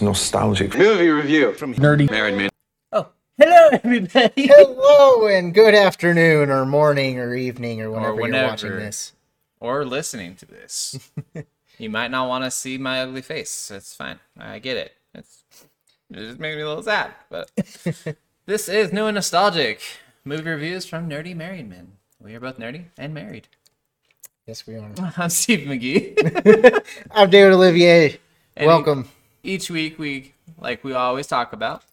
on nostalgic movie review from nerdy married man. Oh, hello everybody. Hello and good afternoon or morning or evening or whenever, whenever. you're watching this. or listening to this. you might not want to see my ugly face. That's fine. I get it. It's, it just makes me a little sad. But this is new and nostalgic movie reviews from Nerdy Married Men. We are both nerdy and married. Yes, we are. I'm Steve McGee. I'm David Olivier. And Welcome. Each week, we like we always talk about,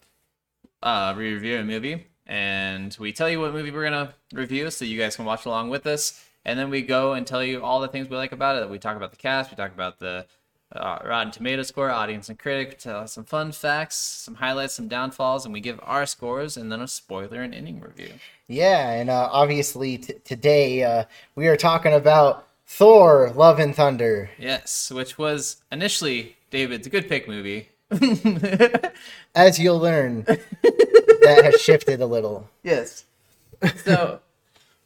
uh, we review a movie, and we tell you what movie we're gonna review, so you guys can watch along with us. And then we go and tell you all the things we like about it. We talk about the cast, we talk about the uh, Rotten Tomato score, audience and critic, tell some fun facts, some highlights, some downfalls, and we give our scores, and then a spoiler and ending review. Yeah, and uh, obviously t- today uh, we are talking about Thor: Love and Thunder. Yes, which was initially David's a good pick movie. As you'll learn, that has shifted a little. Yes. So,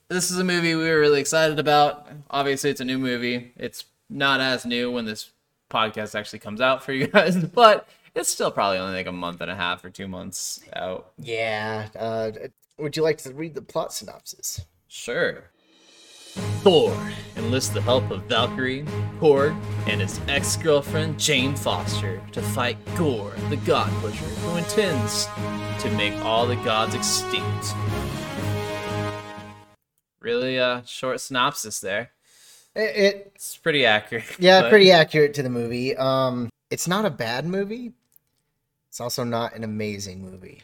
this is a movie we were really excited about. Obviously, it's a new movie. It's not as new when this podcast actually comes out for you guys, but it's still probably only like a month and a half or two months out. Yeah. Uh, would you like to read the plot synopsis? Sure. Thor enlists the help of Valkyrie, Korg, and his ex girlfriend Jane Foster to fight Gore, the God Butcher, who intends to make all the gods extinct. Really uh, short synopsis there. It, it It's pretty accurate. yeah, but- pretty accurate to the movie. Um, it's not a bad movie. It's also not an amazing movie.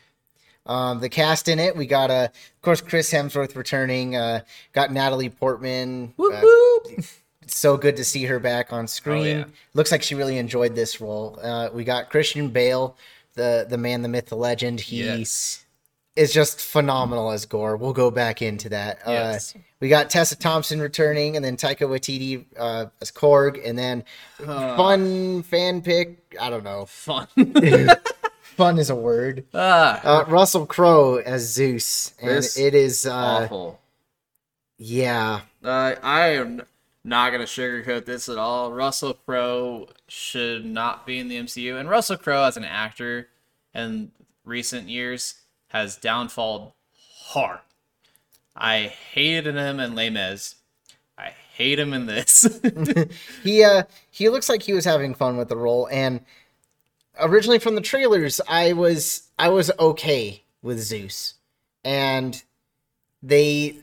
Um, the cast in it, we got uh, of course Chris Hemsworth returning. Uh, got Natalie Portman. Whoop, Uh, whoop. so good to see her back on screen. yeah. Looks like she really enjoyed this role. Uh, we got Christian Bale, the the man, the myth, the legend. He Yes. is just phenomenal as Gore. We'll go back into that. Yes. Uh, we got Tessa Thompson returning, and then Taika Waititi uh, as Korg, and then Uh. fun fan pick. I don't know. Fun. Fun is a word. ah, Uh, Russell Crowe as Zeus, and This it is uh, awful. yeah. Uh, I am not gonna sugarcoat this at all. Russell Crowe should not be in the MCU, and Russell Crowe as an actor in recent years has downfalled hard. I hated him in Les Mis. I hate him in this. He uh he looks like he was having fun with the role, and originally from the trailers, I was I was okay with Zeus, and they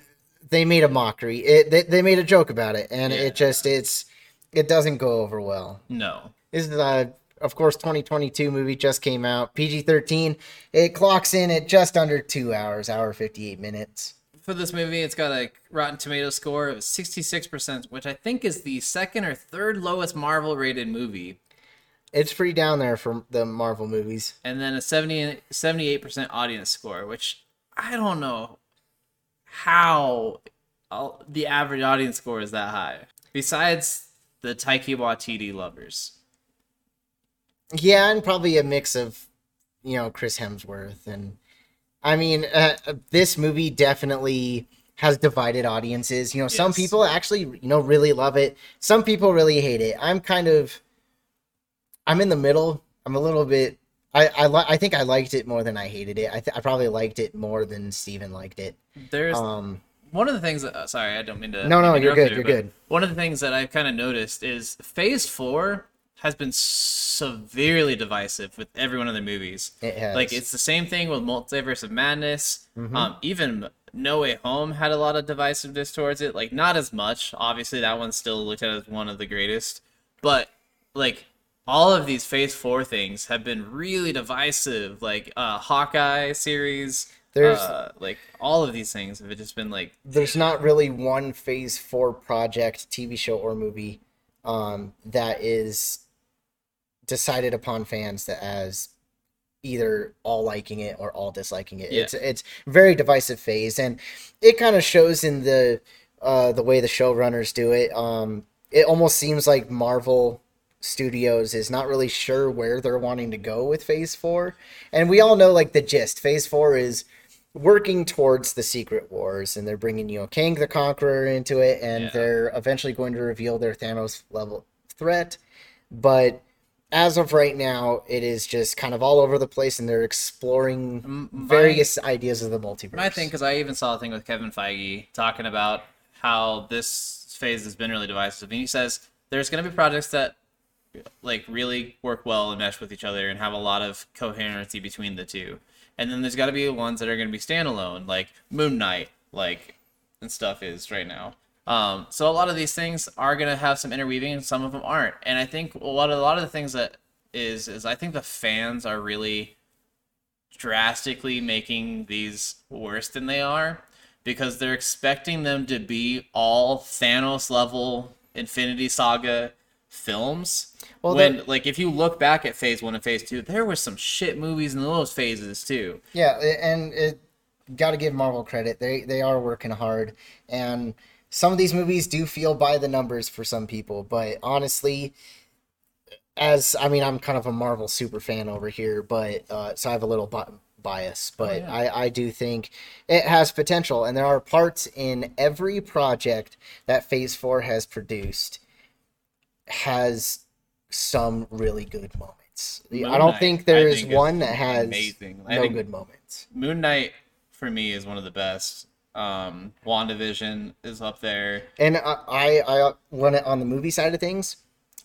they made a mockery. It they, they made a joke about it, and Yeah. it just it's it doesn't go over well. no. This is uh of course 2022 movie just came out PG-13. It clocks in at just under two hours, hour 58 minutes. For this movie, it's got a Rotten Tomato score of 66%, which I think is the second or third lowest Marvel rated movie. It's pretty down there for the Marvel movies. and then a 70, 78% audience score, which I don't know how all- the average audience score is that high. Besides the Taika Waititi lovers. Yeah, and probably a mix of, you know, Chris Hemsworth and, I mean, uh, uh, this movie definitely has divided audiences. You know, some people actually, you know, really love it. Some people really hate it. I'm kind of, I'm in the middle. I'm a little bit. I I, li- I think I liked it more than I hated it. I th- I probably liked it more than Steven liked it. There's Um, one of the things that, uh, sorry, I don't mean to. No, no, you're good, you, you're good. One of the things that I've kind of noticed is Phase 4 has been severely divisive with every one of the movies. It has. Like it's the same thing with Multiverse of Madness. Mm-hmm. Um, even No Way Home had a lot of divisiveness towards it. Like not as much. Obviously, that one's still looked at as one of the greatest. But like all of these Phase Four things have been really divisive. Like uh, Hawkeye series. There's- uh, like all of these things have just been like there's not really one phase four project tv show or movie um, that is decided upon fans that as either all liking it or all disliking it Yeah. it's it's very divisive phase and it kind of shows in the uh, the way the showrunners do it um, it almost seems like marvel studios is not really sure where they're wanting to go with phase four and we all know like the gist phase four is working towards the secret wars and they're bringing you know Kang the Conqueror into it and Yeah. they're eventually going to reveal their Thanos level threat but as of right now, it is just kind of all over the place, and they're exploring my- various ideas of the multiverse. My thing, because I even saw a thing with Kevin Feige talking about how this phase has been really divisive, and he says there's going to be projects that like really work well and mesh with each other and have a lot of coherency between the two, and then there's got to be ones that are going to be standalone, like Moon Knight, like and stuff is right now. Um, so a lot of these things are going to have some interweaving, and some of them aren't. And I think a lot of a lot of the things that is is I think the fans are really drastically making these worse than they are because they're expecting them to be all Thanos level Infinity Saga films. Well, when like if you look back at phase 1 and phase 2, there were some shit movies in those phases too. Yeah, and it got to give Marvel credit. They they are working hard, and some of these movies do feel by the numbers for some people. But honestly, as I mean, I'm kind of a Marvel super fan over here, but uh, so I have a little bi- bias. But yeah. I I do think it has potential, and there are parts in every project that Phase Four has produced has some really good moments. Moon I don't Knight, think there is think, one that has amazing. I no good moments. Moon Knight for me is one of the best. Um WandaVision is up there. And I, I, I when it, on the movie side of things,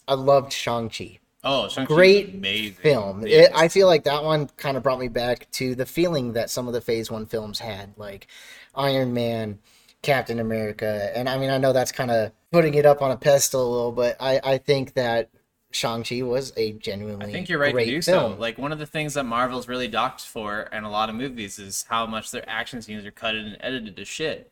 I loved Shang Chi. Oh, Shang-Chi's Great amazing Film. It, I feel like that one kind of brought me back to the feeling that some of the Phase One films had, like Iron Man, Captain America, and I mean I know that's kind of putting it up on a pedestal a little, but I, I think that Shang Chi was a genuinely I think you're right great to do film. so. Like one of the things that Marvel's really docked for in a lot of movies is how much their action scenes are cut and edited to shit.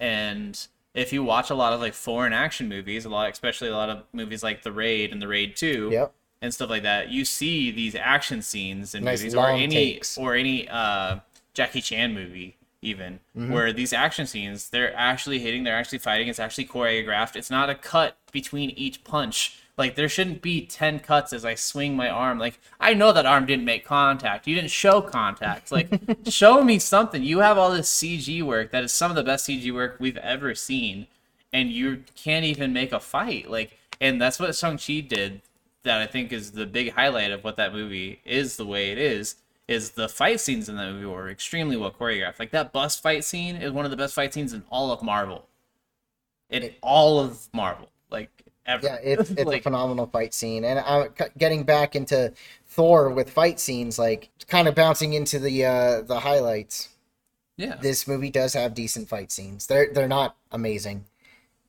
And if you watch a lot of like foreign action movies, a lot, especially a lot of movies like The Raid and The Raid Two, Yep. and stuff like that, you see these action scenes in Nice movies or any takes. or any uh, Jackie Chan movie even Mm-hmm. where these action scenes they're actually hitting they're actually fighting it's actually choreographed. It's not a cut between each punch. Like there shouldn't be 10 cuts as i swing my arm. Like i know that arm didn't make contact. You didn't show contact. Like show me something. You have all this cg work that is some of the best cg work we've ever seen and you can't even make a fight. Like and that's what shang-chi did that i think is the big highlight of what that movie is the way it is is the fight scenes in the movie were extremely well choreographed. Like that bus fight scene is one of the best fight scenes in all of Marvel. In all of Marvel, like ever. Yeah, it's it's a phenomenal fight scene, and I'm getting back into Thor with fight scenes, like kind of bouncing into the uh, the highlights. yeah. This movie does have decent fight scenes. They're they're not amazing,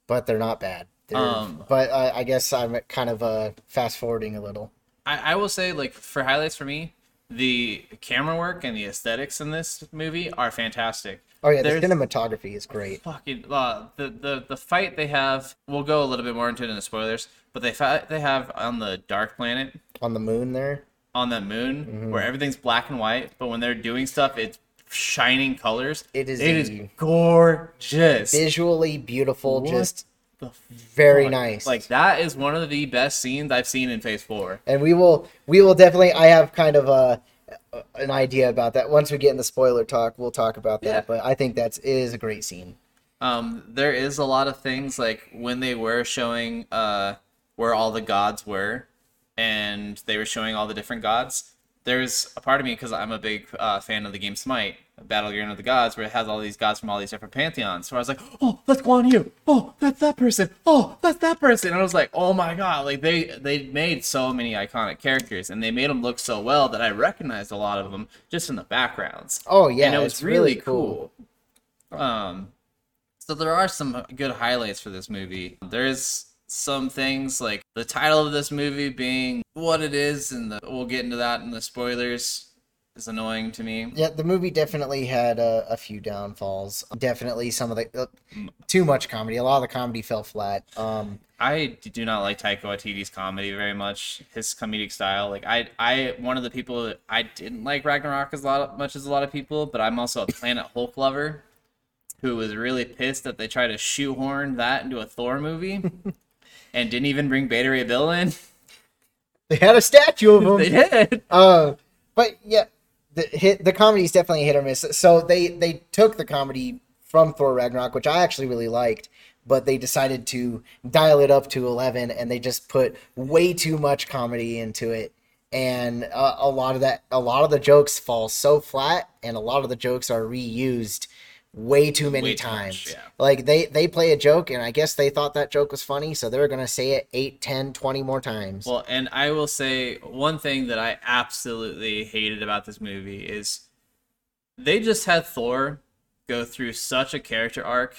but they're not bad. They're, Um, but uh, I guess I'm kind of uh, fast forwarding a little. I, I will say, like for highlights for me, the camera work and the aesthetics in this movie are fantastic. Oh yeah, There's- the cinematography is great. fucking uh, the the the fight they have. We'll go a little bit more into it in the spoilers, but they fight they have on the dark planet On the moon there. on the moon Mm-hmm. where everything's black and white, but when they're doing stuff, it's shining colors. It is It is gorgeous. Visually beautiful, What just the very fuck? nice. Like that is one of the best scenes I've seen in Phase Four. and we will we will definitely i have kind of a an idea about that once we get in the spoiler talk we'll talk about that Yeah. but i think that's it is a great scene Um, there is a lot of things like when they were showing uh where all the gods were, and they were showing all the different gods. There's a part of me because I'm a big uh, fan of the game Smite, Battleground of the Gods, where it has all these gods from all these different pantheons. So I was like, oh, that's Guan Yu. Oh, that's that person. Oh, that's that person. And I was like, oh my god, like they they made so many iconic characters, and they made them look so well that I recognized a lot of them just in the backgrounds oh yeah and it was it's really, cool. Um, so there are some good highlights for this movie. There's some things like the title of this movie being what it is, and the, we'll get into that in the spoilers. Is annoying to me. yeah the movie definitely had a, a few downfalls definitely some of the uh, too much comedy a lot of the comedy fell flat um I do not like Taika Waititi's comedy very much. His comedic style, like I, I one of the people that I didn't like Ragnarok as a lot much as a lot of people, but I'm also a Planet Hulk lover, who was really pissed that they tried to shoehorn that into a Thor movie, and didn't even bring Beta Ray Bill in. they had a statue of him they did. uh but yeah the hit the comedy is definitely hit or miss. So they they took the comedy from thor ragnarok which i actually really liked but they decided to dial it up to 11 and they just put way too much comedy into it. And uh, a lot of that a lot of the jokes fall so flat and a lot of the jokes are reused way too many Way too times much, yeah. like they they play a joke and i guess they thought that joke was funny so they were going to say it 8 10 20 more times Well, and I will say one thing that I absolutely hated about this movie is they just had Thor go through such a character arc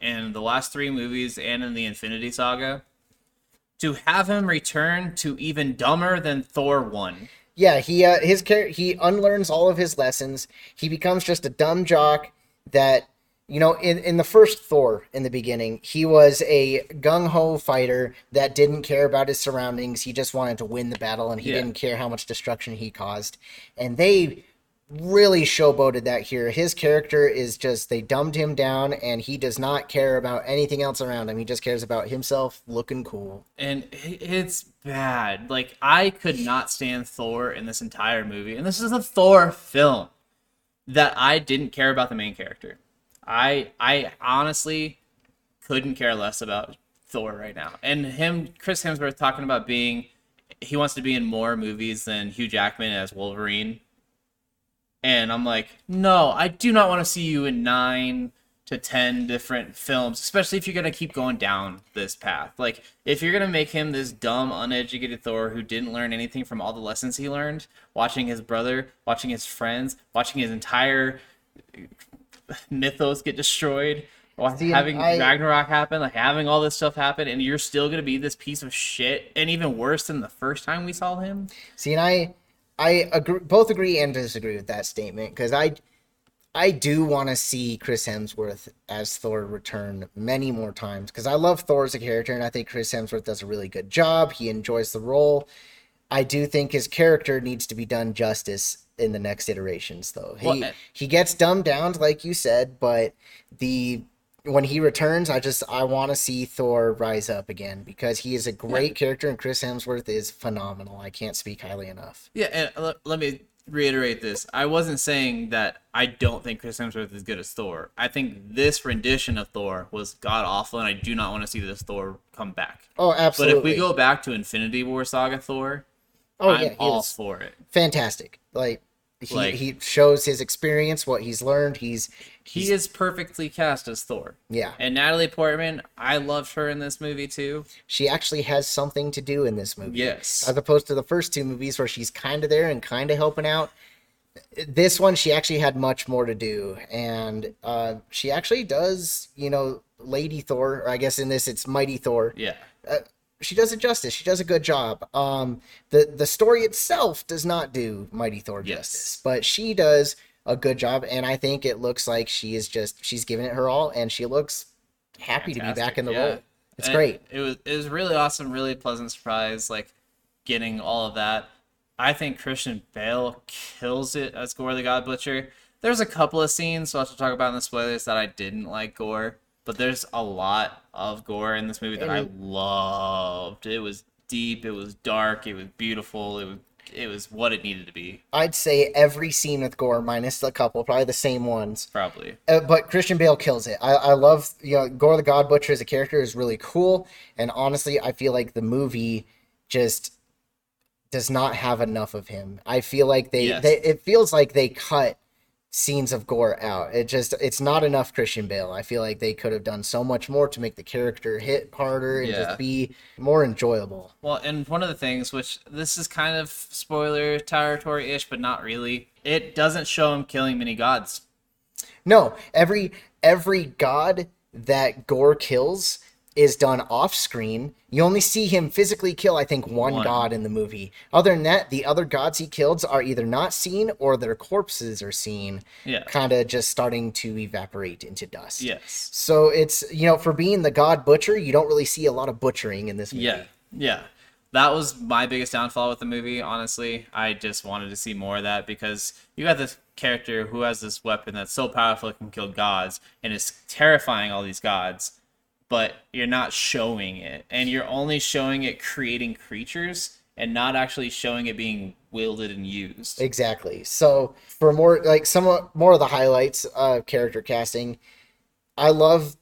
in the last three movies and in the Infinity Saga to have him return to even dumber than Thor 1. Yeah, he uh, his char- he unlearns all of his lessons. He becomes just a dumb jock that you know in in the first Thor in the beginning, he was a gung ho fighter that didn't care about his surroundings. He just wanted to win the battle and he Yeah. didn't care how much destruction he caused. And they really showboated that here. His character is just they dumbed him down and he does not care about anything else around him. He just cares about himself looking cool. and it's bad. Like I could not stand Thor in this entire movie, and this is a Thor film that I didn't care about the main character. I I honestly couldn't care less about Thor right now. And him, Chris Hemsworth, talking about being he wants to be in more movies than Hugh Jackman as Wolverine. And I'm like, no, I do not want to see you in nine to ten different films, especially if you're gonna keep going down this path. Like, if you're gonna make him this dumb, uneducated Thor who didn't learn anything from all the lessons he learned, watching his brother, watching his friends, watching his entire mythos get destroyed, See, having I- Ragnarok happen, like having all this stuff happen, and you're still gonna be this piece of shit, and even worse than the first time we saw him. See, and I, I agree, both agree and disagree with that statement because I, I do want to see Chris Hemsworth as Thor return many more times because I love Thor as a character and I think Chris Hemsworth does a really good job. He enjoys the role. I do think his character needs to be done justice in the next iterations, though. He he gets dumbed down, like you said, but the when he returns, I just I want to see Thor rise up again because he is a great character and Chris Hemsworth is phenomenal. I can't speak highly enough. Yeah, and l- let me reiterate this. I wasn't saying that I don't think Chris Hemsworth is good as Thor. I think this rendition of Thor was god awful, and I do not want to see this Thor come back. Oh, absolutely. But if we go back to Infinity War Saga Thor, oh I'm yeah, all for it. fantastic. Like he, Like- he shows his experience, what he's learned. He's He is perfectly cast as Thor. yeah. And Natalie Portman, I loved her in this movie too. She actually has something to do in this movie. Yes. as opposed to the first two movies where she's kind of there and kind of helping out. This one, she actually had much more to do, and uh, she actually does, you know, Lady Thor, or I guess in this it's Mighty Thor. Yeah. She does it justice. She does a good job. Um, the the story itself does not do Mighty Thor Yes. justice, but she does a good job, and I think it looks like she is just she's giving it her all, and she looks happy to be back in the yeah. role. It's And great. It was it was really awesome, really pleasant surprise, like getting all of that. I think Christian Bale kills it as Gore the God Butcher. There's a couple of scenes we'll have to talk about in the spoilers that I didn't like Gore, but there's a lot of Gore in this movie that I loved. It was deep, it was dark, it was beautiful, it was it was what it needed to be, I'd say every scene with Gore, minus a couple, probably the same ones. probably. Uh, but Christian Bale kills it. I, I love you know Gore the God Butcher as a character is really cool, and honestly, I feel like the movie just does not have enough of him. I feel like they, Yes. they it feels like they cut scenes of Gore out. It just it's not enough Christian Bale. I feel like they could have done so much more to make the character hit harder and Yeah. just be more enjoyable. Well, and one of the things, which this is kind of spoiler territory ish, but not really, it doesn't show him killing many gods. No, every every god that Gore kills is done off screen. You only see him physically kill, I think, one, One. god in the movie. Other than that, the other gods he kills are either not seen or their corpses are seen, Yeah. kind of just starting to evaporate into dust. Yes. So it's you know, for being the god butcher, you don't really see a lot of butchering in this movie. Yeah. Yeah. That was my biggest downfall with the movie, honestly. I just wanted to see more of that because you got this character who has this weapon that's so powerful it can kill gods and is terrifying all these gods, but you're not showing it. And you're only showing it creating creatures and not actually showing it being wielded and used. Exactly. So for more like some more of the highlights of character casting, I love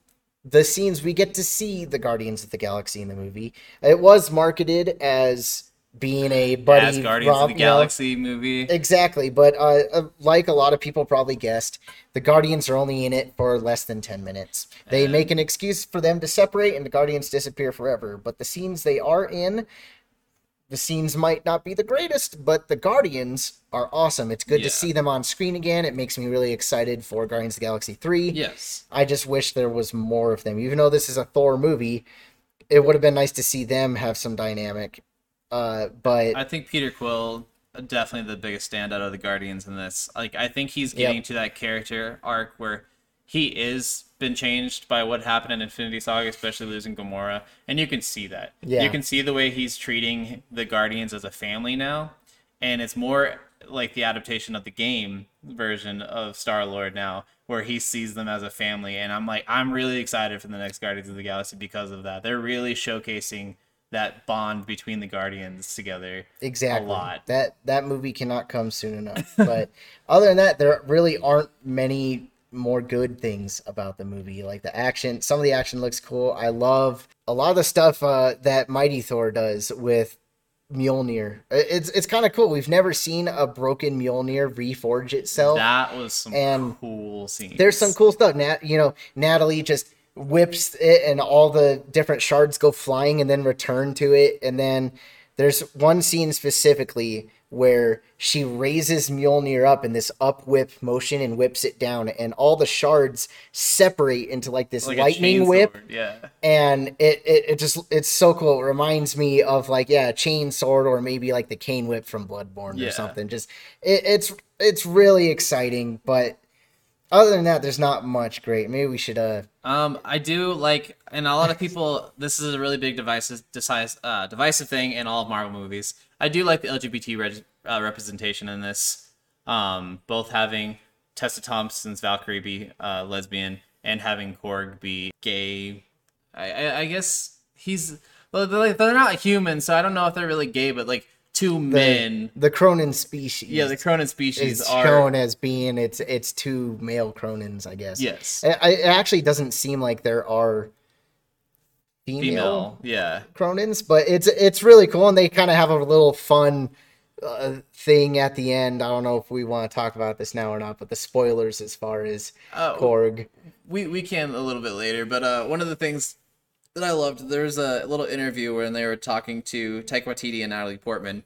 the scenes we get to see the Guardians of the Galaxy in the movie. It was marketed as being a buddy As Guardians rom- of the you know, Galaxy movie. Exactly, but uh, uh, like a lot of people probably guessed, the Guardians are only in it for less than 10 minutes. They And- make an excuse for them to separate and the Guardians disappear forever. But the scenes they are in, the scenes might not be the greatest, but the Guardians are awesome. It's good Yeah. to see them on screen again. It makes me really excited for Guardians of the Galaxy 3. Yes. I just wish there was more of them. Even though this is a Thor movie, it would have been nice to see them have some dynamic. Uh, but I think Peter Quill uh, definitely the biggest standout of the Guardians in this. Like I think he's Yep. getting to that character arc where he is been changed by what happened in Infinity Saga, especially losing Gamora, and you can see that. Yeah. You can see the way he's treating the Guardians as a family now, and it's more like the adaptation of the game version of Star Lord now, where he sees them as a family, and I'm like, I'm really excited for the next Guardians of the Galaxy because of that. They're really showcasing that bond between the Guardians together. exactly A lot. that that movie cannot come soon enough. but other than that, there really aren't many more good things about the movie. Like the action, some of the action looks cool. I love a lot of the stuff uh, that Mighty Thor does with Mjolnir. It's it's kind of cool. We've never seen a broken Mjolnir reforge itself. That was some And cool scenes. there's some cool stuff. Nat, you know, Natalie just whips it, and all the different shards go flying and then return to it. And then there's one scene specifically where she raises Mjolnir up in this up whip motion and whips it down, and all the shards separate into like this like lightning whip Yeah. and it, it it just it's so cool. It reminds me of like yeah, a chain sword or maybe like the cane whip from Bloodborne Yeah. or something. Just it, it's it's really exciting, but other than that, there's not much great. Maybe we should uh Um, I do like, and a lot of people. This is a really big divisive, decisive, uh, divisive thing in all of Marvel movies. I do like the LGBT reg- uh, representation in this. Um, both having Tessa Thompson's Valkyrie be uh, lesbian and having Korg be gay. I, I, I guess he's. Well, they're, like, they're not human, so I don't know if they're really gay, but like two the, men. the Kronan species. Yeah, the Kronan species is are. shown as being it's it's two male Kronans, I guess. Yes. It, it actually doesn't seem like there are female Female. Yeah. Kronans, but it's it's really cool, and they kind of have a little fun uh, thing at the end. I don't know if we want to talk about this now or not, but the spoilers as far as Uh, Korg. we we can a little bit later, but uh, one of the things that I loved there's a little interview when they were talking to Taika Waititi and Natalie Portman,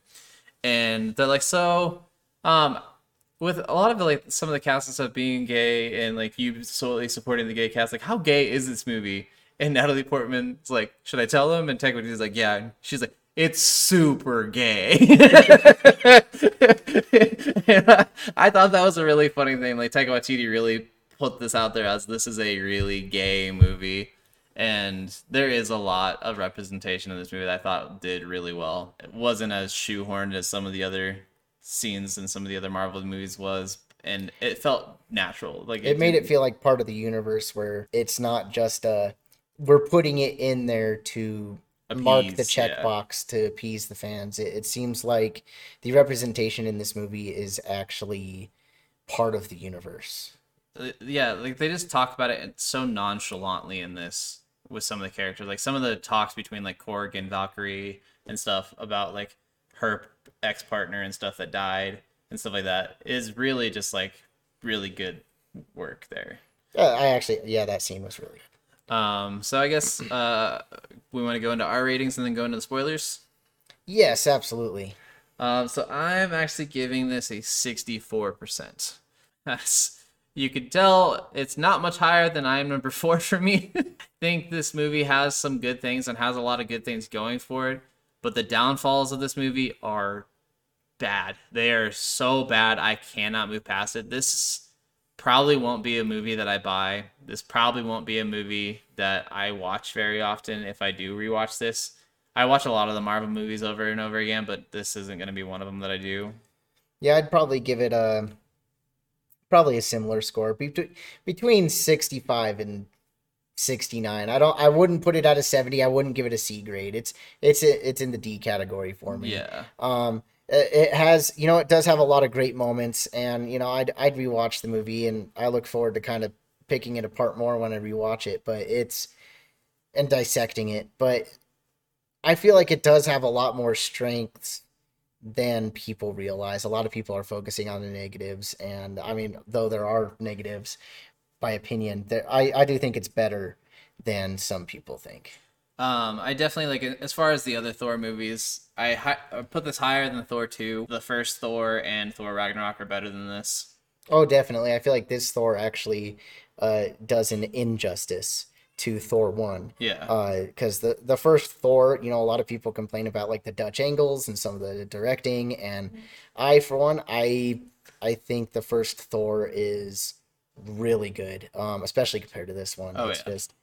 and they're like, so, um, with a lot of like some of the cast and stuff being gay and like you solely supporting the gay cast, like how gay is this movie? And Natalie Portman's like, should I tell them? And Taika Waititi's like, yeah. And she's like. It's super gay. I, I thought that was a really funny thing. Like Taika Waititi really put this out there as this is a really gay movie, and there is a lot of representation in this movie that I thought did really well. It wasn't as shoehorned as some of the other scenes in some of the other Marvel movies was, and it felt natural. Like It made it feel like part of the universe where it's not just uh we're putting it in there to mark the Appease, yeah. checkbox to appease the fans. It, it seems like the representation in this movie is actually part of the universe. Uh, yeah, like they just talk about it so nonchalantly in this with some of the characters. Like some of the talks between like Korg and Valkyrie and stuff about like her ex partner and stuff that died and stuff like that is really just like really good work there. Uh, I actually, yeah, that scene was really. Um, so I guess uh, we want to go into our ratings and then go into the spoilers. Yes, absolutely. Um, so I'm actually giving this a 64%. As you could tell, it's not much higher than I am number four for me. I think this movie has some good things and has a lot of good things going for it, but the downfalls of this movie are bad. They are so bad, I cannot move past it. This probably won't be a movie that I buy. This probably won't be a movie that I watch very often if I do rewatch this. I watch a lot of the Marvel movies over and over again, but this isn't going to be one of them that I do. Yeah, I'd probably give it a probably a similar score between between 65 and 69. I don't I wouldn't put it at a 70. I wouldn't give it a C grade. It's it's it's in the D category for me. Yeah. Um it it has, you know, it does have a lot of great moments and you know, I'd I'd rewatch the movie and I look forward to kind of picking it apart more whenever you watch it, but it's and dissecting it. But I feel like it does have a lot more strengths than people realize. A lot of people are focusing on the negatives, and I mean, though there are negatives, by opinion, there I I do think it's better than some people think. Um, I definitely like as far as the other Thor movies. I, hi- I put this higher than Thor two. The first Thor and Thor Ragnarok are better than this. Oh, definitely. I feel like this Thor actually uh, does an injustice to Thor one. Yeah. Because the the first Thor, you know, a lot of people complain about like the Dutch angles and some of the directing, and I, for one, I I think the first Thor is really good, um, especially compared to this one. Oh, it's yeah. just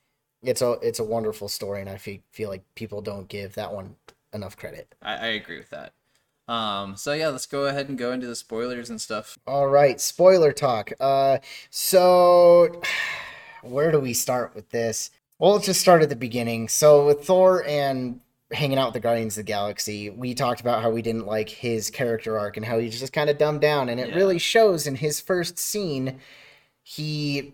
it's a it's a wonderful story, and I feel feel like people don't give that one enough credit. I, I agree with that. Um, so yeah, let's go ahead and go into the spoilers and stuff. All right, spoiler talk. Uh, so where do we start with this? Well, let's just start at the beginning. So with Thor and hanging out with the Guardians of the Galaxy, we talked about how we didn't like his character arc and how he's just kind of dumbed down, and it Yeah. really shows in his first scene. He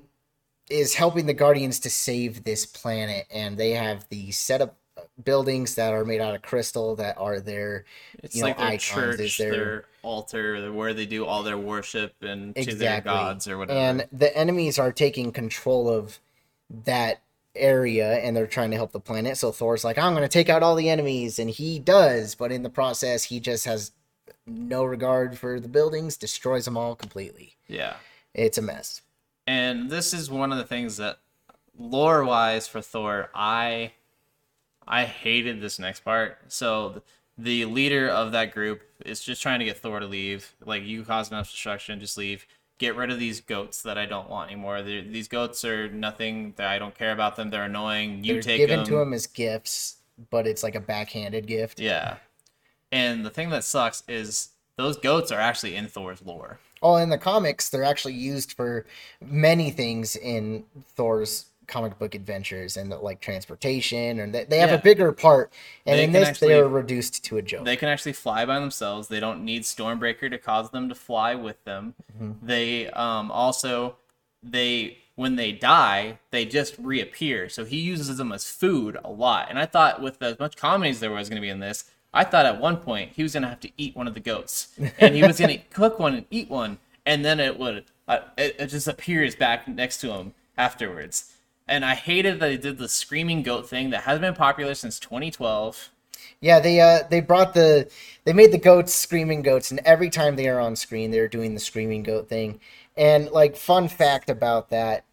is helping the Guardians to save this planet, and they have the setup buildings that are made out of crystal that are their It's you know, like their icons, church, is their- their altar, where they do all their worship and to their gods or whatever. And the enemies are taking control of that area and they're trying to help the planet. So Thor's like, I'm going to take out all the enemies. And he does. But in the process, he just has no regard for the buildings, destroys them all completely. yeah. It's a mess. And this is one of the things that lore wise for Thor, I I hated this next part. So the leader of that group is just trying to get Thor to leave. Like you caused enough destruction, just leave. Get rid of these goats that I don't want anymore. They're, these goats are nothing. That I don't care about them. They're annoying. You They're take given them. to him as gifts, but it's like a backhanded gift. Yeah. And the thing that sucks is those goats are actually in Thor's lore. Oh, in the comics, they're actually used for many things in Thor's comic book adventures and like transportation, and they, they have Yeah. a bigger part. And They in this, actually- they are reduced to a joke. They can actually fly by themselves. They don't need Stormbreaker to cause them to fly with them. They um, also they when they die, they just reappear. So he uses them as food a lot. And I thought with as much comedy as there was going to be in this, I thought at one point he was going to have to eat one of the goats, and he was going to cook one and eat one, and then it would uh, it, it just appears back next to him afterwards. And I hated that they did the screaming goat thing that has been popular since 2012. Yeah, they uh they brought the they made the goats screaming goats, and every time they are on screen, they're doing the screaming goat thing. And like fun fact about that,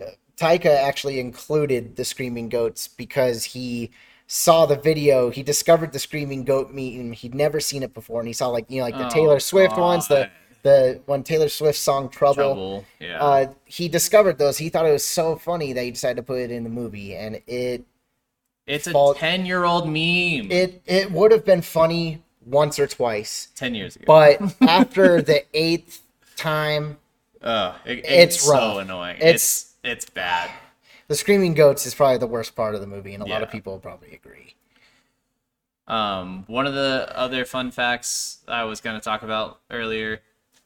uh, Taika actually included the screaming goats because he saw the video. He discovered the screaming goat meme. He'd never seen it before, and he saw like you know like the Oh, Taylor Swift ones, the God. The one Taylor Swift song Trouble. Trouble. Yeah. Uh, he discovered those. He thought it was so funny that he decided to put it in the movie, and it It's a 10 year old meme. it it would have been funny once or twice. 10 years ago. But after the eighth time, Ugh, it- it's, it's so rough. annoying. It's- It's it's bad. the screaming goats is probably the worst part of the movie, and a lot of people probably agree. Um, one of the other fun facts I was going to talk about earlier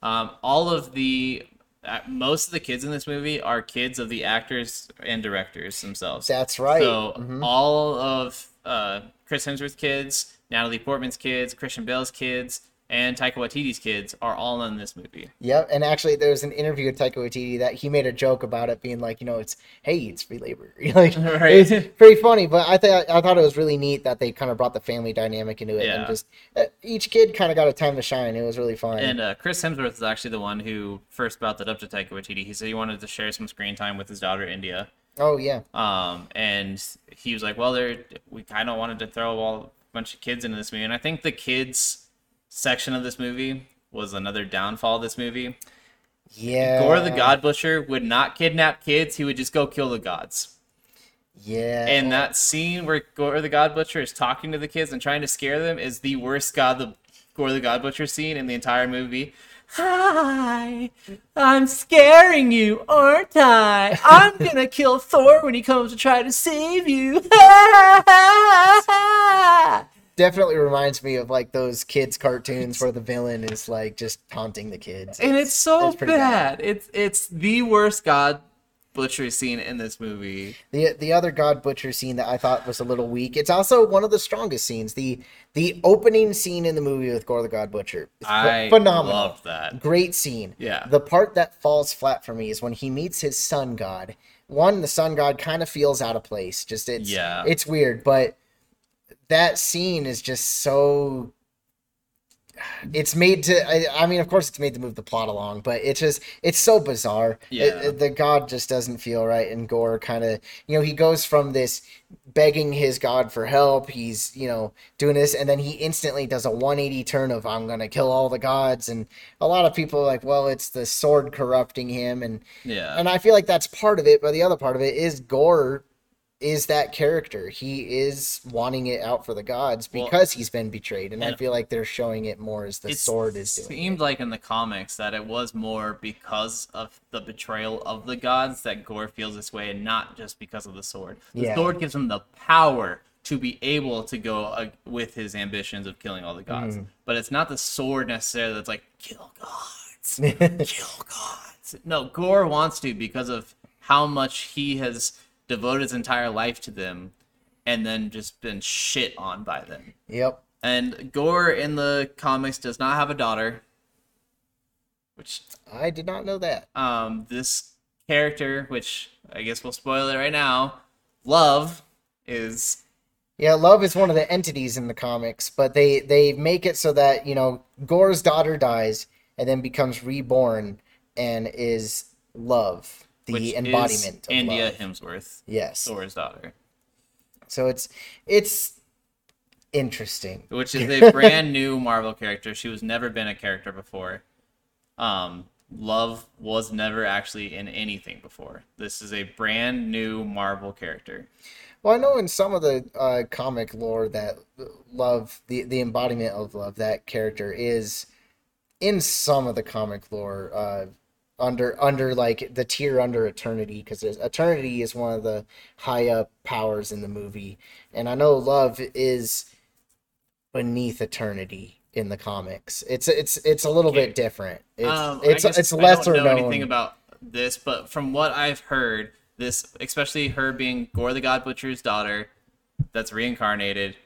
um, all of the uh, most of the kids in this movie are kids of the actors and directors themselves. That's right. So Mhm. all of uh, Chris Hemsworth's kids, Natalie Portman's kids, Christian Bale's kids, and Taika Waititi's kids are all in this movie. Yep, and actually, there was an interview with Taika Waititi that he made a joke about it being like, you know, it's hey, it's free labor. like, Right. It's pretty funny, but I thought I thought it was really neat that they kind of brought the family dynamic into it, and just uh, each kid kind of got a time to shine. It was really fun. And uh, Chris Hemsworth is actually the one who first brought that up to Taika Waititi. He said he wanted to share some screen time with his daughter India. oh yeah, Um, and he was like, "Well, there, we kind of wanted to throw all, a bunch of kids into this movie." And I think the kids section of this movie was another downfall of this movie. yeah. Gore the God Butcher would not kidnap kids; he would just go kill the gods. Yeah, And that scene where Gore the God Butcher is talking to the kids and trying to scare them is the worst God the Gore the God Butcher scene in the entire movie. Hi, I'm scaring you, aren't I? I'm gonna kill Thor when he comes to try to save you. definitely reminds me of like those kids cartoons where the villain is like just taunting the kids. and it's so It's pretty bad. It's it's the worst God butcher scene in this movie. The the other God Butcher scene that I thought was a little weak. It's also one of the strongest scenes. The the opening scene in the movie with Gore the God Butcher. It's I phenomenal. loved that. Great scene. Yeah. The part that falls flat for me is when he meets his sun god. One, the sun god kind of feels out of place. Just it's Yeah. it's weird, but that scene is just so it's made to I, I mean of course it's made to move the plot along but it's just it's so bizarre It- Yeah. it- the god just doesn't feel right and gore kind of you know he goes from this begging his god for help he's you know doing this and then he instantly does a 180 turn of i'm gonna kill all the gods and a lot of people are like well it's the sword corrupting him and Yeah. and I feel like that's part of it, but the other part of it is Gore is that character. He is wanting it out for the gods Well, because he's been betrayed, and I feel like they're showing it more as the It sword is doing. seemed like in the comics that it was more because of the betrayal of the gods that Gore feels this way, and not just because of the sword. The Yeah. sword gives him the power to be able to go uh, with his ambitions of killing all the gods. Mm-hmm. But it's not the sword necessarily that's like kill gods, kill gods. No, Gore wants to because of how much he has devoted his entire life to them, and then just been shit on by them. yep. And Gore in the comics does not have a daughter, which I did not know that. um this character, which I guess we'll spoil it right now, Love is Yeah, love is one of the entities in the comics, but they they make it so that you know Gore's daughter dies and then becomes reborn and is love, the embodiment India love. Hemsworth, Yes. Thor's daughter, So it's it's interesting. which is a brand new Marvel character. She was never been a character before. Um, Love was never actually in anything before. This is a brand new Marvel character. Well, I know in some of the uh, comic lore that love, the the embodiment of love, that character is in some of the comic lore uh, under under like the tier under eternity because eternity is one of the high up powers in the movie, and I know love is beneath eternity in the comics. It's it's it's a little Okay. bit different. It's Um, it's it's I don't know known. anything about this, but from what I've heard, this especially her being Gore the God Butcher's daughter, that's reincarnated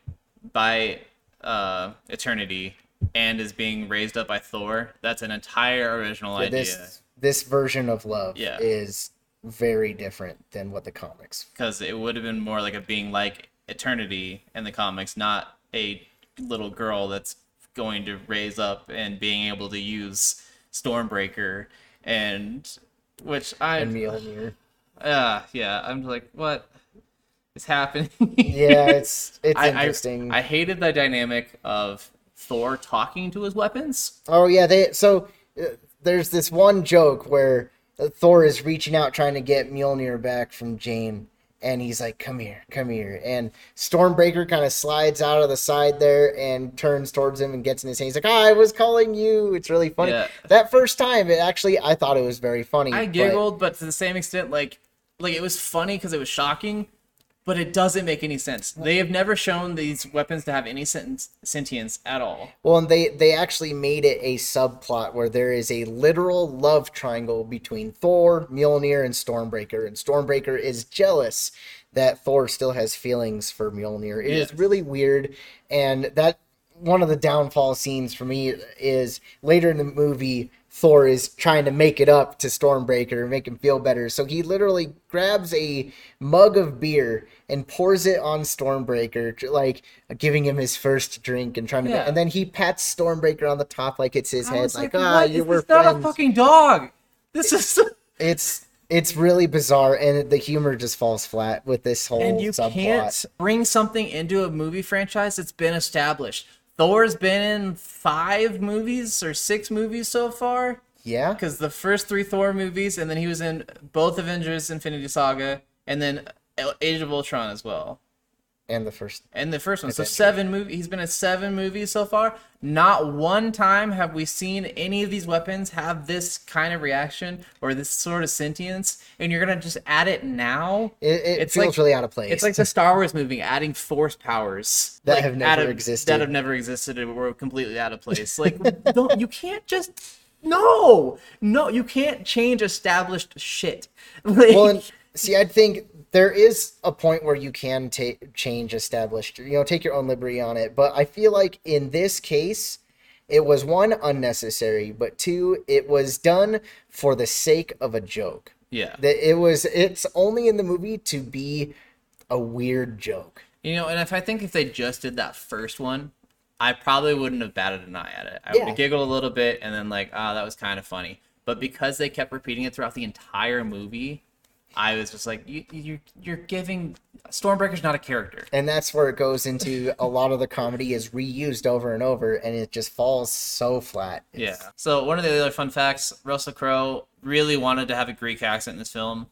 by uh, Eternity and is being raised up by Thor. That's an entire original idea. this this version of love Yeah. is very different than what the comics because it would have been more like a being like eternity in the comics, not a little girl that's going to raise up and being able to use Stormbreaker and which I and Mjolnir. uh yeah I'm like what is happening Yeah, it's it's I, I- interesting. I hated the dynamic of Thor talking to his weapons oh yeah, they so uh, there's this one joke where uh, Thor is reaching out trying to get Mjolnir back from Jane, and he's like, "Come here, come here," and Stormbreaker kind of slides out of the side there and turns towards him and gets in his hand. He's like, "I was calling you." It's really funny. Yeah. That first time, it actually I thought it was very funny. I but- giggled but to the same extent like like it was funny because it was shocking but it doesn't make any sense they have never shown these weapons to have any sentience at all Well, and they they actually made it a subplot where there is a literal love triangle between Thor, Mjolnir, and Stormbreaker, and Stormbreaker is jealous that Thor still has feelings for Mjolnir. It is Yes. really weird, and that one of the downfall scenes for me is later in the movie. Thor is trying to make it up to Stormbreaker and make him feel better. So he literally grabs a mug of beer and pours it on Stormbreaker, like giving him his first drink and trying to. Yeah. And then he pats Stormbreaker on the top like it's his I head, like, like, ah, you were not a fucking dog this is It's it's really bizarre, and the humor just falls flat with this whole and you subplot. can't bring something into a movie franchise that's been established thor's been in five movies or six movies so far Yeah, because the first three Thor movies, and then he was in both Avengers: Infinity Saga, and then Age of Ultron as well. And the first. And the first one, so seven movie. He's been in seven movies so far. Not one time have we seen any of these weapons have this kind of reaction or this sort of sentience. And you're gonna just add it now. It, it It's feels like- really out of place. It's like the Star Wars movie adding force powers That like, have never of- existed. That have never existed and were completely out of place. Like, don't you can't just No, no, you can't change established shit. Like, well, and see, I think there is a point where you can take change established, you know, take your own liberty on it. But I feel like in this case, it was one unnecessary, but two, it was done for the sake of a joke. yeah, That it was, it's only in the movie to be a weird joke. you know, and if I think if they just did that first one, I probably wouldn't have batted an eye at it. I would have giggled a little bit and then like, ah, that was kind of funny. But because they kept repeating it throughout the entire movie, I was just like, you, you, you're giving Stormbreaker's not a character. And that's where it goes into a lot of the comedy is reused over and over, and it just falls so flat. Yeah. So one of the other fun facts: Russell Crowe really wanted to have a Greek accent in this film.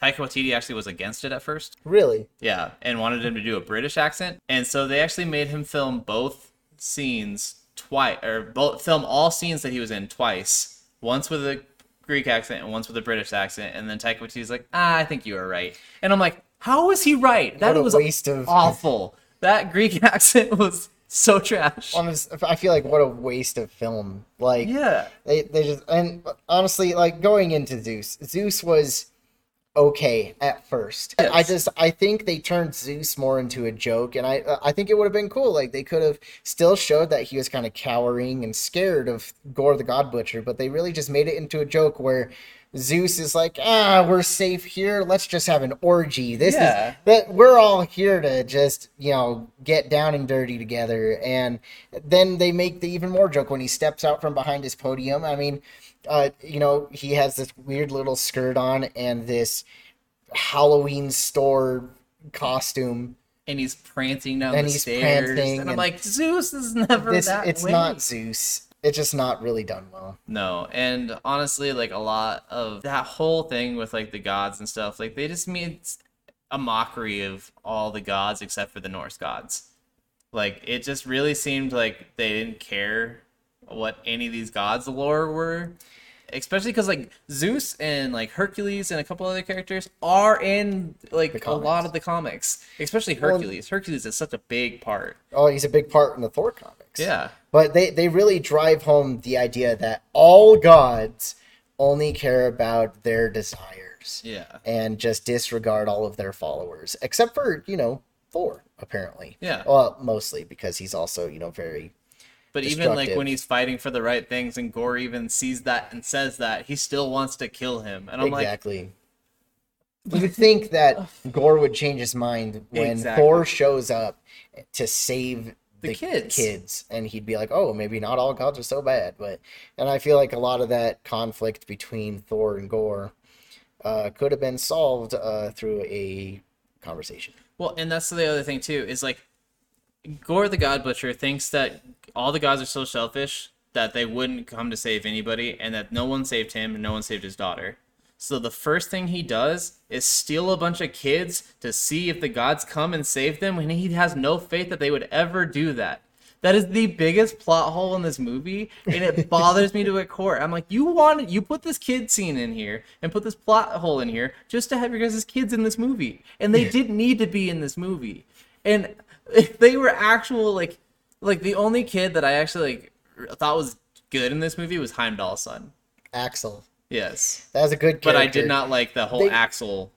Taika Waititi actually was against it at first. Really? Yeah, and wanted him to do a British accent, and so they actually made him film both scenes twice, or both film all scenes that he was in twice. Once with a Greek accent and once with a British accent, and then Taika Waititi's like, "Ah, I think you were right," and I'm like, "How was he right? That was waste of- awful. That Greek accent was so trash." I feel like what a waste of film. Like, Yeah. they, they just, and honestly, like going into Zeus, Zeus was okay at first. Yes. I just, I think they turned Zeus more into a joke, and I, I think it would have been cool. Like they could have still showed that he was kind of cowering and scared of Gorr the God Butcher, but they really just made it into a joke where. Zeus is like, ah, we're safe here. Let's just have an orgy. This Yeah. is that we're all here to just you know get down and dirty together and then they make the even more joke when he steps out from behind his podium i mean uh you know he has this weird little skirt on and this halloween store costume and he's prancing down And the he's stairs, prancing and I'm and- like, Zeus is never this that it's way. not zeus it's just not really done well No, and honestly, like a lot of that whole thing with like the gods and stuff, like they just made a mockery of all the gods except for the Norse gods. Like it just really seemed like they didn't care what any of these gods' lore were. Especially because like Zeus and like Hercules and a couple other characters are in like a lot of the comics. Especially Well- Hercules. Hercules is such a big part. oh he's a big part in the thor comics Yeah. But they, they really drive home the idea that all gods only care about their desires Yeah. and just disregard all of their followers, except for, you know, Thor, apparently. Yeah. Well, mostly because he's also, you know, very. But even like when he's fighting for the right things and Gorr even sees that and says that, he still wants to kill him. And I'm like, exactly. you would think that Gorr would change his mind when Exactly. Thor shows up to save The kids. kids, and he'd be like, "Oh, maybe not all gods are so bad." But and I feel like a lot of that conflict between Thor and Gorr uh, could have been solved uh, through a conversation. well, and that's the other thing too, is like Gorr the God Butcher thinks that all the gods are so selfish that they wouldn't come to save anybody and that no one saved him and no one saved his daughter. So the first thing he does is steal a bunch of kids to see if the gods come and save them when he has no faith that they would ever do that. That is the biggest plot hole in this movie, and it bothers me to a core. I'm like, you wanted, you put this kid scene in here and put this plot hole in here just to have your guys' kids in this movie, and they didn't need to be in this movie. And they were actual like, like the only kid that I actually like thought was good in this movie was Heimdall's son. Axel, Yes, that was a good. but I did not like the whole They- Axel.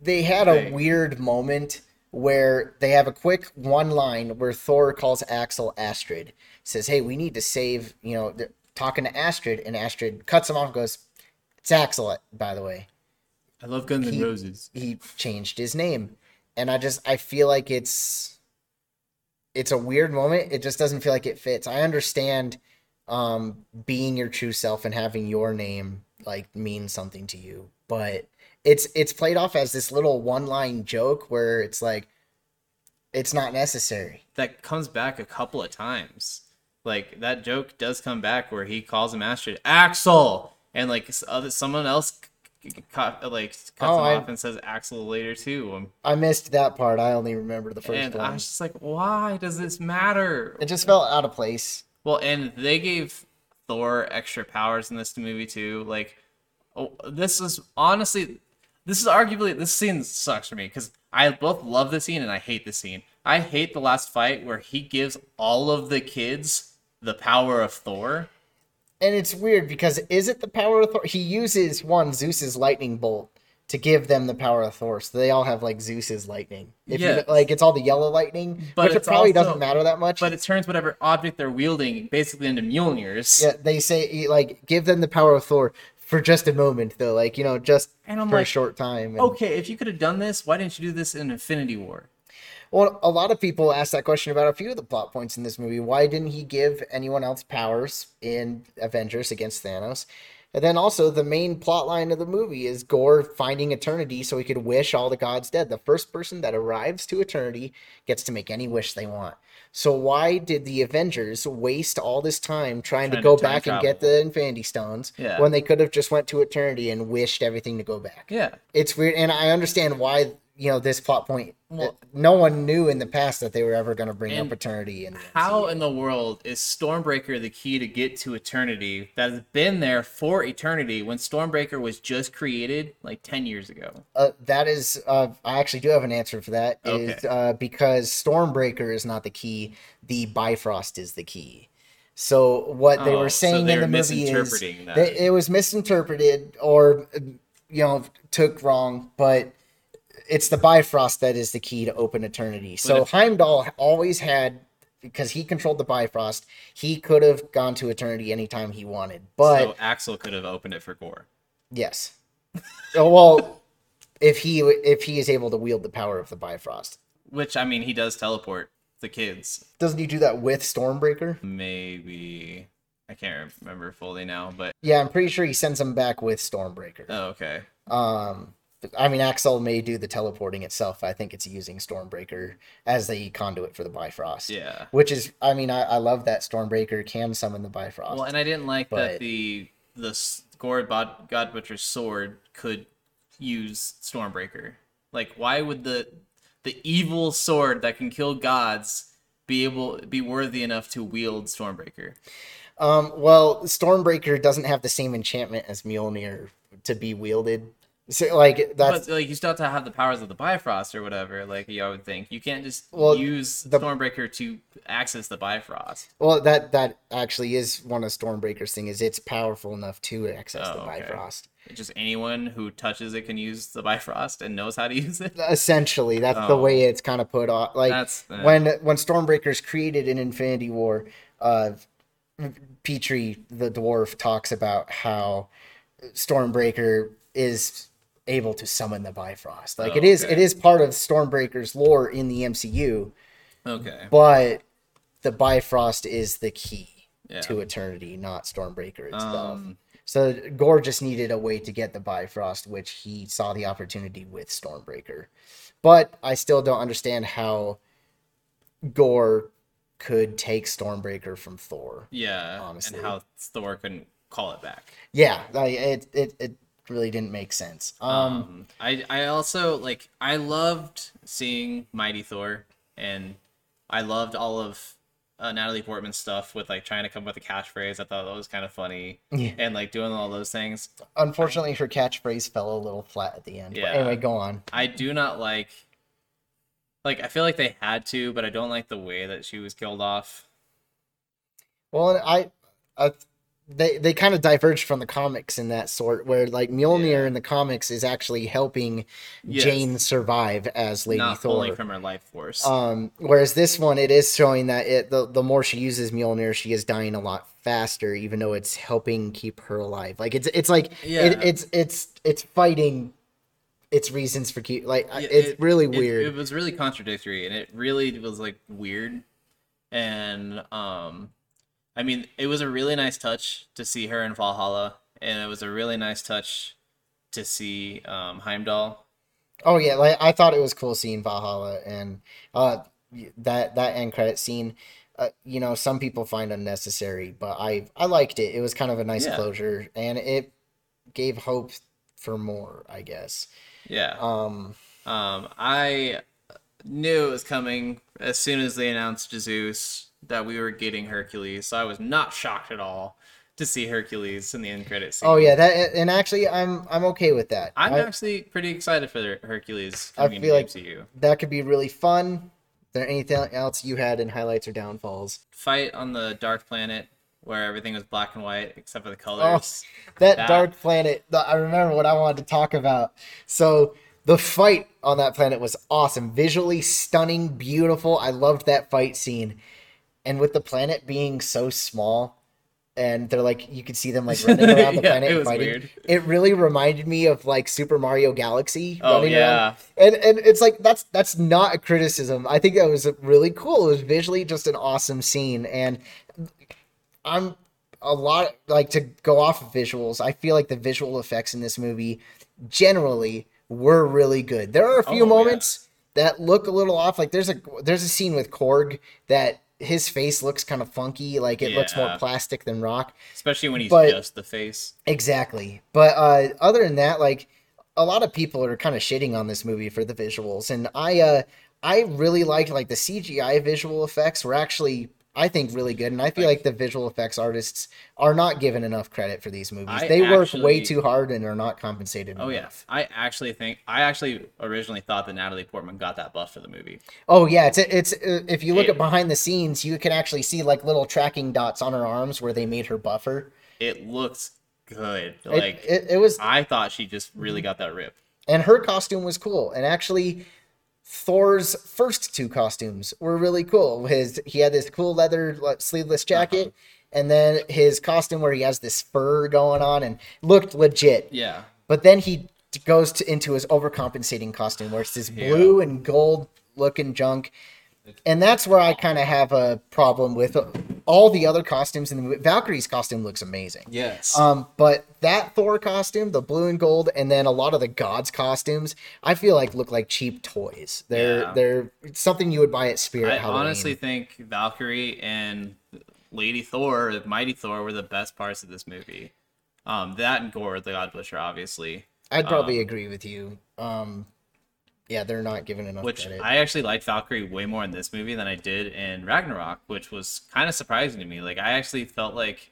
they had a weird moment where they have a quick one line where Thor calls Axel Astrid, says, "Hey, we need to save." You know, they're talking to Astrid, and Astrid cuts him off and goes, "It's Axel, by the way." I love Guns N' Roses. He changed his name, and I just I feel like it's it's a weird moment. It just doesn't feel like it fits. I understand um being your true self and having your name like mean something to you, but it's it's played off as this little one line joke where it's like it's not necessary. that comes back a couple of times. Like that joke does come back where he calls him Astrid Axel, and like other someone else cut, like cuts Oh, him I- off and says Axel later too. Um, I missed that part. I only remember the first and I one. was just like, why does this matter? It just felt out of place. Well, and they gave Thor extra powers in this movie too. Like, oh, this is honestly, this is arguably this scene sucks for me because I both love the scene and I hate the scene. I hate the last fight where he gives all of the kids the power of Thor. And it's weird because is it the power of Thor? He uses one Zeus's lightning bolt to give them the power of Thor. So they all have like Zeus's lightning. If Yes. you, like it's all the yellow lightning, But which it probably also- doesn't matter that much. But it turns whatever object they're wielding basically into Mjolnirs. yeah, they say like give them the power of Thor for just a moment though, like you know, just for a short time. and- Okay, if you could have done this, why didn't you do this in Infinity War? Well, a lot of people ask that question about a few of the plot points in this movie. Why didn't he give anyone else powers in Avengers against Thanos? And then also the main plot line of the movie is Gorr finding eternity so he could wish all the gods dead. The first person that arrives to eternity gets to make any wish they want. So why did the Avengers waste all this time trying, Trying to to go time back and travel. get the Infinity Stones Yeah. when they could have just went to eternity and wished everything to go back? Yeah. it's weird and i understand why you know this plot point Well- no one knew in the past that they were ever going to bring up eternity and How in the world is Stormbreaker the key to get to eternity that has been there for eternity when Stormbreaker was just created like 10 years ago? uh, that is uh, i actually do have an answer for that. Is Okay. uh, because stormbreaker is not the key the bifrost is the key so what they Oh, were saying they in the movie is that it was misinterpreted or you know took wrong but it's the Bifrost that is the key to open eternity. So if- Heimdall always had because he controlled the Bifrost, he could have gone to eternity anytime he wanted. But so Axel could have opened it for Gorr. yes. Oh, well, if he if he is able to wield the power of the Bifrost. Which, I mean, he does teleport the kids. Doesn't he do that with Stormbreaker? Maybe. I can't remember fully now, but. Yeah, I'm pretty sure he sends them back with Stormbreaker. Oh, okay. Um, I mean, Axel may do the teleporting itself. I think it's using Stormbreaker as the conduit for the Bifrost. Yeah. Which is, I mean, I, I love that Stormbreaker can summon the Bifrost. Well, and I didn't like But- that the the God, God Butcher's sword could use Stormbreaker. Like, why would the the evil sword that can kill gods be able be worthy enough to wield Stormbreaker? um, well, Stormbreaker doesn't have the same enchantment as Mjolnir to be wielded. So, like, that's but like, you still have to have the powers of the Bifrost or whatever. Like, you would think you can't just Well, use the- Stormbreaker to access the Bifrost. well, that that actually is one of Stormbreaker's thing. Is it's powerful enough to access the Oh, okay. Bifrost. Just anyone who touches it can use the Bifrost and knows how to use it. Essentially, that's the Oh. way it's kind of put off. Like That's uh, when when Stormbreaker's created in Infinity War, uh, Petrie the dwarf talks about how Stormbreaker is able to summon the Bifrost. Like Oh, it is okay. it is part of Stormbreaker's lore in the MCU, okay. but the Bifrost is the key Yeah. to eternity, not Stormbreaker itself. Um, so Gorr just needed a way to get the Bifrost, which he saw the opportunity with Stormbreaker. But I still don't understand how Gorr could take Stormbreaker from Thor. yeah, honestly. and how Thor couldn't call it back. Yeah, like, it, it it really didn't make sense. Um, Um, I I also like I loved seeing Mighty Thor, and I loved all of uh, Natalie Portman's stuff with like trying to come up with a catchphrase. I thought that was kind of funny, Yeah. and like doing all those things. unfortunately, her catchphrase fell a little flat at the end. But Yeah. anyway, go on. I do not like. Like I feel like they had to, but I don't like the way that she was killed off. Well, and I, I they they kind of diverged from the comics in that sort, where like Mjolnir Yeah. in the comics is actually helping Yes. Jane survive as Lady not Thor. pulling from her life force. Um, whereas this one, it is showing that it the, the more she uses Mjolnir, she is dying a lot faster, even though it's helping keep her alive. Like it's it's like Yeah. it, it's it's it's fighting its reasons for keep like Yeah, it's it- really it- weird. It, was really contradictory, and it really was like weird. And um, I mean, it was a really nice touch to see her in Valhalla, and it was a really nice touch to see um, Heimdall. Oh yeah, like I thought it was cool seeing Valhalla and uh that that end credit scene. Uh, you know, some people find unnecessary, but I I liked it. It was kind of a nice Yeah. closure, and it gave hope for more. I guess. Yeah. Um. Um, I knew it was coming as soon as they announced Jesus that we were getting Hercules, so I was not shocked at all to see Hercules in the end credit scene. Oh yeah, that and actually, I'm I'm okay with that. I'm I- actually pretty excited for Hercules I feel like- MCU. that could be really fun. Is there anything else you had in highlights or downfalls? Fight on the Dark Planet where everything was black and white except for the oh, colors. that, That- dark planet. I remember what I wanted to talk about. So the fight on that planet was awesome, visually stunning, beautiful. I loved that fight scene, and with the planet being so small. And they're like, you could see them like running around the Yeah, planet it fighting. weird. It really reminded me of like Super Mario Galaxy Oh, running yeah. around. And and it's like that's that's not a criticism. I think that was really cool. It was visually just an awesome scene, and I'm a lot like to go off of visuals. I feel like the visual effects in this movie generally were really good. There are a few Oh, yeah. moments that look a little off. Like there's a there's a scene with Korg that his face looks kind of funky, like it looks more plastic than rock. Especially when he's But- just the face. Exactly. But uh, other than that, like a lot of people are kind of shitting on this movie for the visuals, and I uh, I really like like the CGI visual effects were actually I think really good, and I feel like the visual effects artists are not given enough credit for these movies. I they work way too hard and are not compensated. Oh yeah. I actually think I actually originally thought that Natalie Portman got that buff for the movie. Oh yeah, it's it's uh, if you look It- at behind the scenes, you can actually see like little tracking dots on her arms where they made her buffer. It looks good. It, Like it, it was I thought she just really got that rip. and her costume was cool and actually thor's first two costumes were really cool. His he had this cool leather sleeveless uh-huh. jacket and then his costume where he has this fur going on and looked legit. Yeah. but then he goes to, into his overcompensating costume where it's this blue and gold looking junk. And that's where i kind of have a problem with all the other costumes in the movie valkyrie's costume looks amazing Yes. um, but that Thor costume, the blue and gold, and then a lot of the gods' costumes, I feel like look like cheap toys. They're Yeah. they're something you would buy at Spirit I Halloween. honestly think Valkyrie and Lady Thor, Mighty Thor, were the best parts of this movie. Um, that and Gorr, the God Butcher, obviously. I'd probably um, agree with you. Um, yeah, they're not giving enough Which credit. I actually liked Valkyrie way more in this movie than I did in Ragnarok, which was kind of surprising to me. Like I actually felt like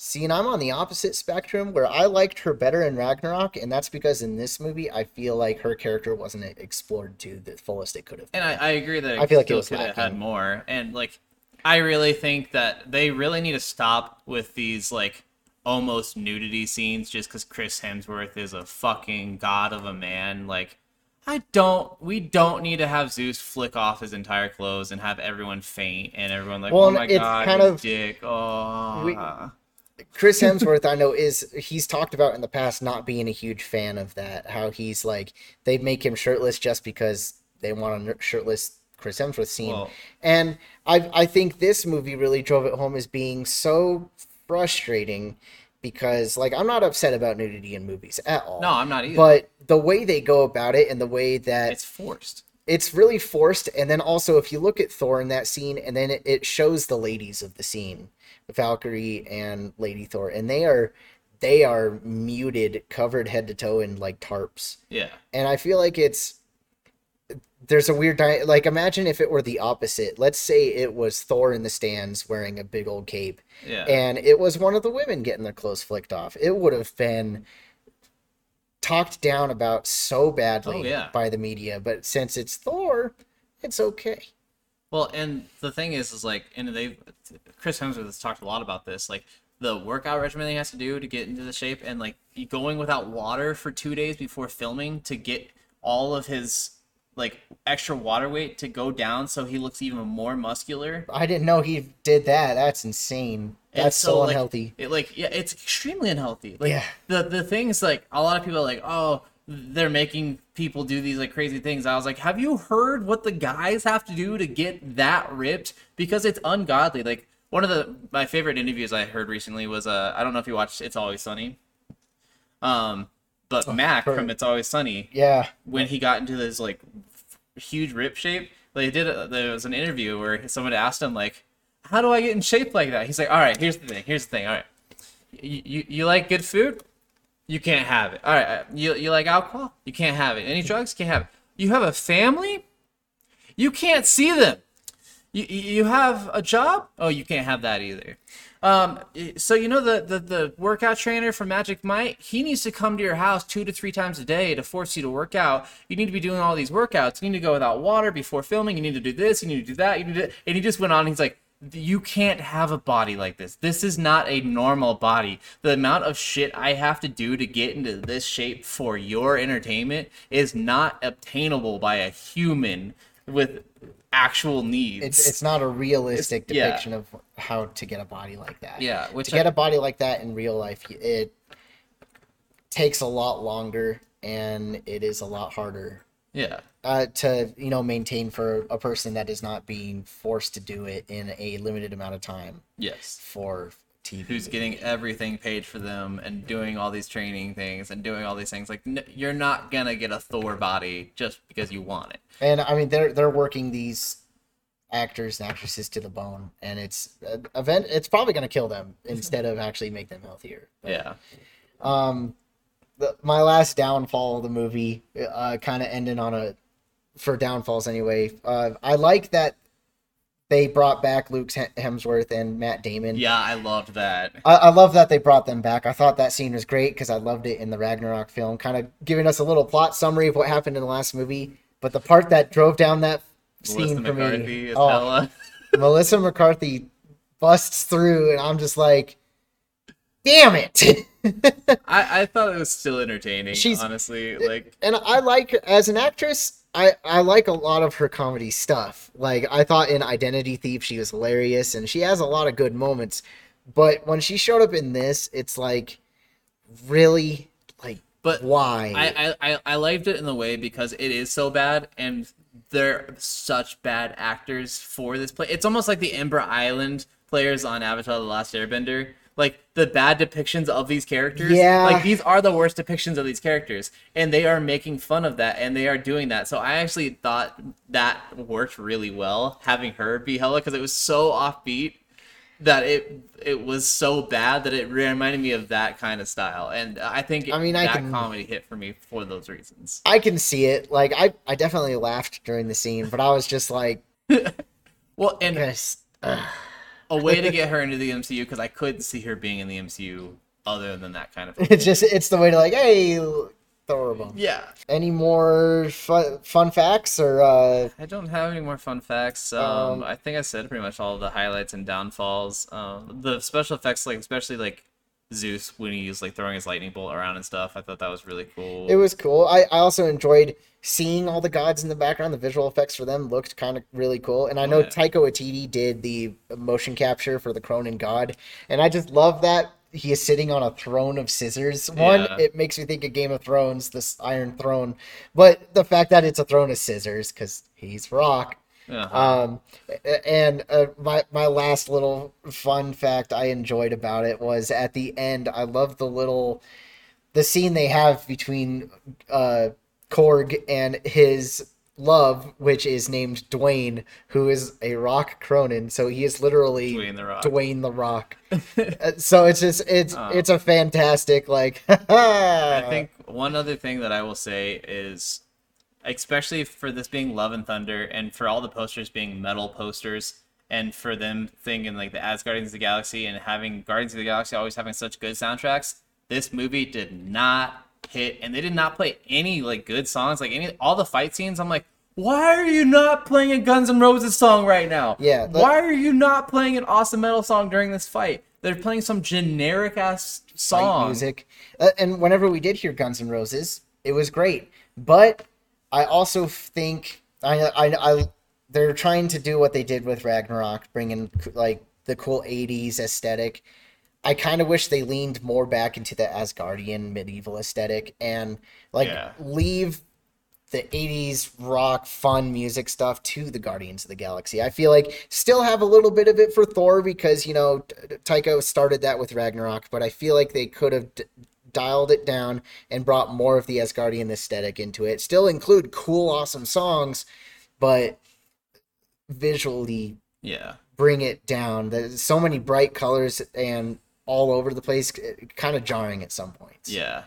See, and I'm on the opposite spectrum where I liked her better in Ragnarok, and that's because in this movie I feel like her character wasn't explored to the fullest it could have. Been. And I, I agree that I feel like it was could have had more. And like, I really think that they really need to stop with these like almost nudity scenes just because Chris Hemsworth is a fucking god of a man. Like, I don't. We don't need to have Zeus flick off his entire clothes and have everyone faint and everyone like, Well, oh my it's god, kind of- dick. Oh, We- Chris Hemsworth, I know, is he's talked about in the past not being a huge fan of that. How he's like they make him shirtless just because they want a shirtless Chris Hemsworth scene, Well- and I I think this movie really drove it home as being so frustrating because like I'm not upset about nudity in movies at all. no, I'm not either. but the way they go about it and the way that it's forced. it's really forced and then also if you look at thor in that scene and then it, it shows the ladies of the scene valkyrie and lady thor and they are they are muted covered head to toe in like tarps Yeah. and i feel like it's there's a weird di- like imagine if it were the opposite let's say it was thor in the stands wearing a big old cape Yeah. and it was one of the women getting their clothes flicked off it would have been talked down about so badly Oh, yeah. by the media but since it's thor it's okay Well, and the thing is, is like, and they, Chris Hemsworth has talked a lot about this, like the workout regimen he has to do to get into the shape, and like going without water for two days before filming to get all of his like extra water weight to go down, so he looks even more muscular. i didn't know he did that that's insane that's so, like, unhealthy It like yeah, it's extremely unhealthy. Like Yeah. the the things like a lot of people are like, oh, they're making people do these like crazy things. I was like, have you heard what the guys have to do to get that ripped? Because it's ungodly. Like one of the my favorite interviews I heard recently was uh I don't know if you watched It's Always Sunny. Um, but Mac heard. from It's Always Sunny yeah when he got into this like huge rip shape. They did a, there was an interview where someone asked him like how do i get in shape like that? He's like all right here's the thing here's the thing all right. You, you, you like good food? You can't have it. All right uh, you, you like alcohol? You can't have it. Any drugs? Can't have it. You have a family? You can't see them. You, you have a job? Oh you can't have that either um, so you know the, the the workout trainer from Magic Mike, he needs to come to your house two to three times a day to force you to work out. You need to be doing all these workouts. You need to go without water before filming. You need to do this. You need to do that. You need to, and he just went on. He's like, you can't have a body like this. This is not a normal body. The amount of shit I have to do to get into this shape for your entertainment is not obtainable by a human with actual needs. It's it's not a realistic It's- yeah. depiction of how to get a body like that. yeah, which to get a body like that in real life, it takes a lot longer and it is a lot harder yeah. uh, to you know maintain for a person that is not being forced to do it in a limited amount of time Yes. for TV. Who's getting everything paid for them and doing all these training things and doing all these things like you're not gonna get a Thor body just because you want it. And I mean, they're they're working these actors and actresses to the bone, and it's uh, event. It's probably going to kill them instead of actually make them healthier. But, Yeah. Um, the, my last downfall of the movie, uh, kind of ended on a for downfalls anyway. Uh, I like that they brought back Luke Hemsworth and Matt Damon. Yeah, I loved that. I, I love that they brought them back. I thought that scene was great because I loved it in the Ragnarok film, kind of giving us a little plot summary of what happened in the last movie. But the part that drove down that Melissa scene for McCarthy me, oh. Melissa McCarthy busts through, and I'm just like, damn it. I, I thought it was still entertaining, She's- honestly. Like and I like as an actress, I I like a lot of her comedy stuff. Like I thought in Identity Thief she was hilarious and she has a lot of good moments. But when she showed up in this, it's like really like But why? I, I, I- liked it in the way because it is so bad and they're such bad actors for this play. It's almost like the Ember Island players on Avatar The Last Airbender. Like the bad depictions of these characters. Yeah. Like these are the worst depictions of these characters. And they are making fun of that and they are doing that. So I actually thought that worked really well, having her be Hela, because it was so offbeat that it it was so bad that it reminded me of that kind of style, and I think I mean, I that can- comedy hit for me for those reasons. I can see it. Like I I definitely laughed during the scene, but I was just like, Well, and yes. A way to get her into the MCU because I couldn't see her being in the MCU other than that kind of. Thing. It's just it's the way to like, hey, throw a bone. Yeah, Any more fun, fun facts or uh I don't have any more fun facts. Um, Um, I think I said pretty much all the highlights and downfalls. Um, the special effects, like especially like Zeus when he's like throwing his lightning bolt around and stuff. I thought that was really cool. It was cool. I, I also enjoyed seeing all the gods in the background. The visual effects for them looked kind of really cool. And I know yeah. Taika Waititi did the motion capture for the Kronan God, and I just love that he is sitting on a throne of scissors. One, Yeah. it makes me think of Game of Thrones, this Iron Throne, but the fact that it's a throne of scissors because he's Rock. Uh-huh. Um, and uh, my my last little fun fact I enjoyed about it was at the end. I love the little the scene they have between uh Korg and his love, which is named Dwayne, who is a Rock Kronan. So he is literally Dwayne the Rock. Dwayne the Rock. Uh, so it's just it's Oh. it's a fantastic like. I think one other thing that I will say is, especially for this being Love and Thunder, and for all the posters being metal posters, and for them thinking like the as Guardians of the Galaxy and having Guardians of the Galaxy always having such good soundtracks, this movie did not hit, and they did not play any like good songs. Like any all the fight scenes, I'm like. Why are you not playing a Guns N' Roses song right now? Yeah, that- Why are you not playing an awesome metal song during this fight? They're playing some generic ass fight song. music. Uh, and whenever we did hear Guns N' Roses, it was great. But I also think I, I, I they're trying to do what they did with Ragnarok, bringing like the cool '80s aesthetic. I kind of wish they leaned more back into the Asgardian medieval aesthetic and like Yeah. leave the 80s rock fun music stuff to the Guardians of the Galaxy. I feel like still have a little bit of it for Thor because, you know, T- Taika started that with Ragnarok, but I feel like they could have d- dialed it down and brought more of the Asgardian aesthetic into it. Still include cool awesome songs, but visually Yeah. bring it down. There's so many bright colors and all over the place, kind of jarring at some points. Yeah.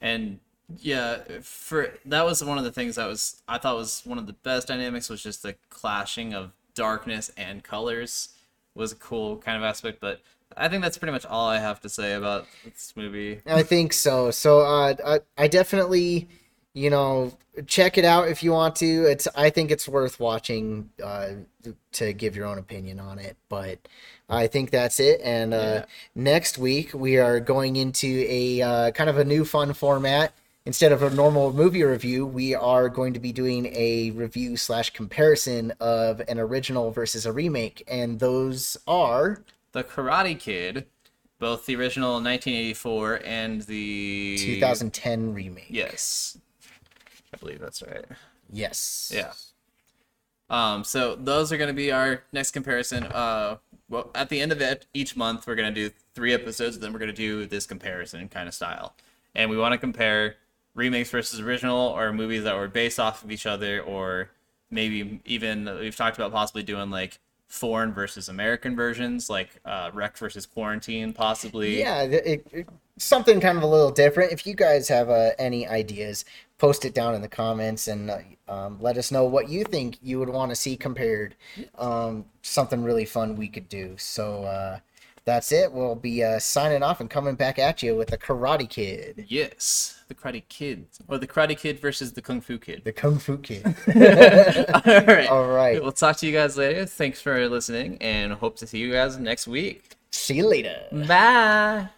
And yeah, for that was one of the things that was I thought was one of the best dynamics was just the clashing of darkness and colors was a cool kind of aspect, but I think that's pretty much all I have to say about this movie. I think so. So uh, I, I definitely you know, check it out if you want to. It's I think it's worth watching uh, to give your own opinion on it. But I think that's it. And uh, Yeah. next week we are going into a uh, kind of a new fun format. Instead of a normal movie review, we are going to be doing a review slash comparison of an original versus a remake, and those are The Karate Kid, both the original 1984 and the 2010 remake. Yes, I believe that's right. Yes. Yeah. Um, so those are going to be our next comparison. Uh, well, at the end of it, each month we're going to do three episodes. And then we're going to do this comparison kind of style, and we want to compare remakes versus original, or movies that were based off of each other, or maybe even we've talked about possibly doing like foreign versus American versions, like uh, REC versus Quarantine, possibly. Yeah, it, it, something kind of a little different. If you guys have uh, any ideas, post it down in the comments and uh, um, let us know what you think you would want to see compared. Um, something really fun we could do. So uh, that's it. We'll be uh, signing off and coming back at you with the Karate Kid, Yes, the Karate Kid, or the Karate Kid versus the Kung Fu Kid. the Kung Fu Kid. All right. All right. We'll talk to you guys later. Thanks for listening and hope to see you guys next week. See you later. Bye.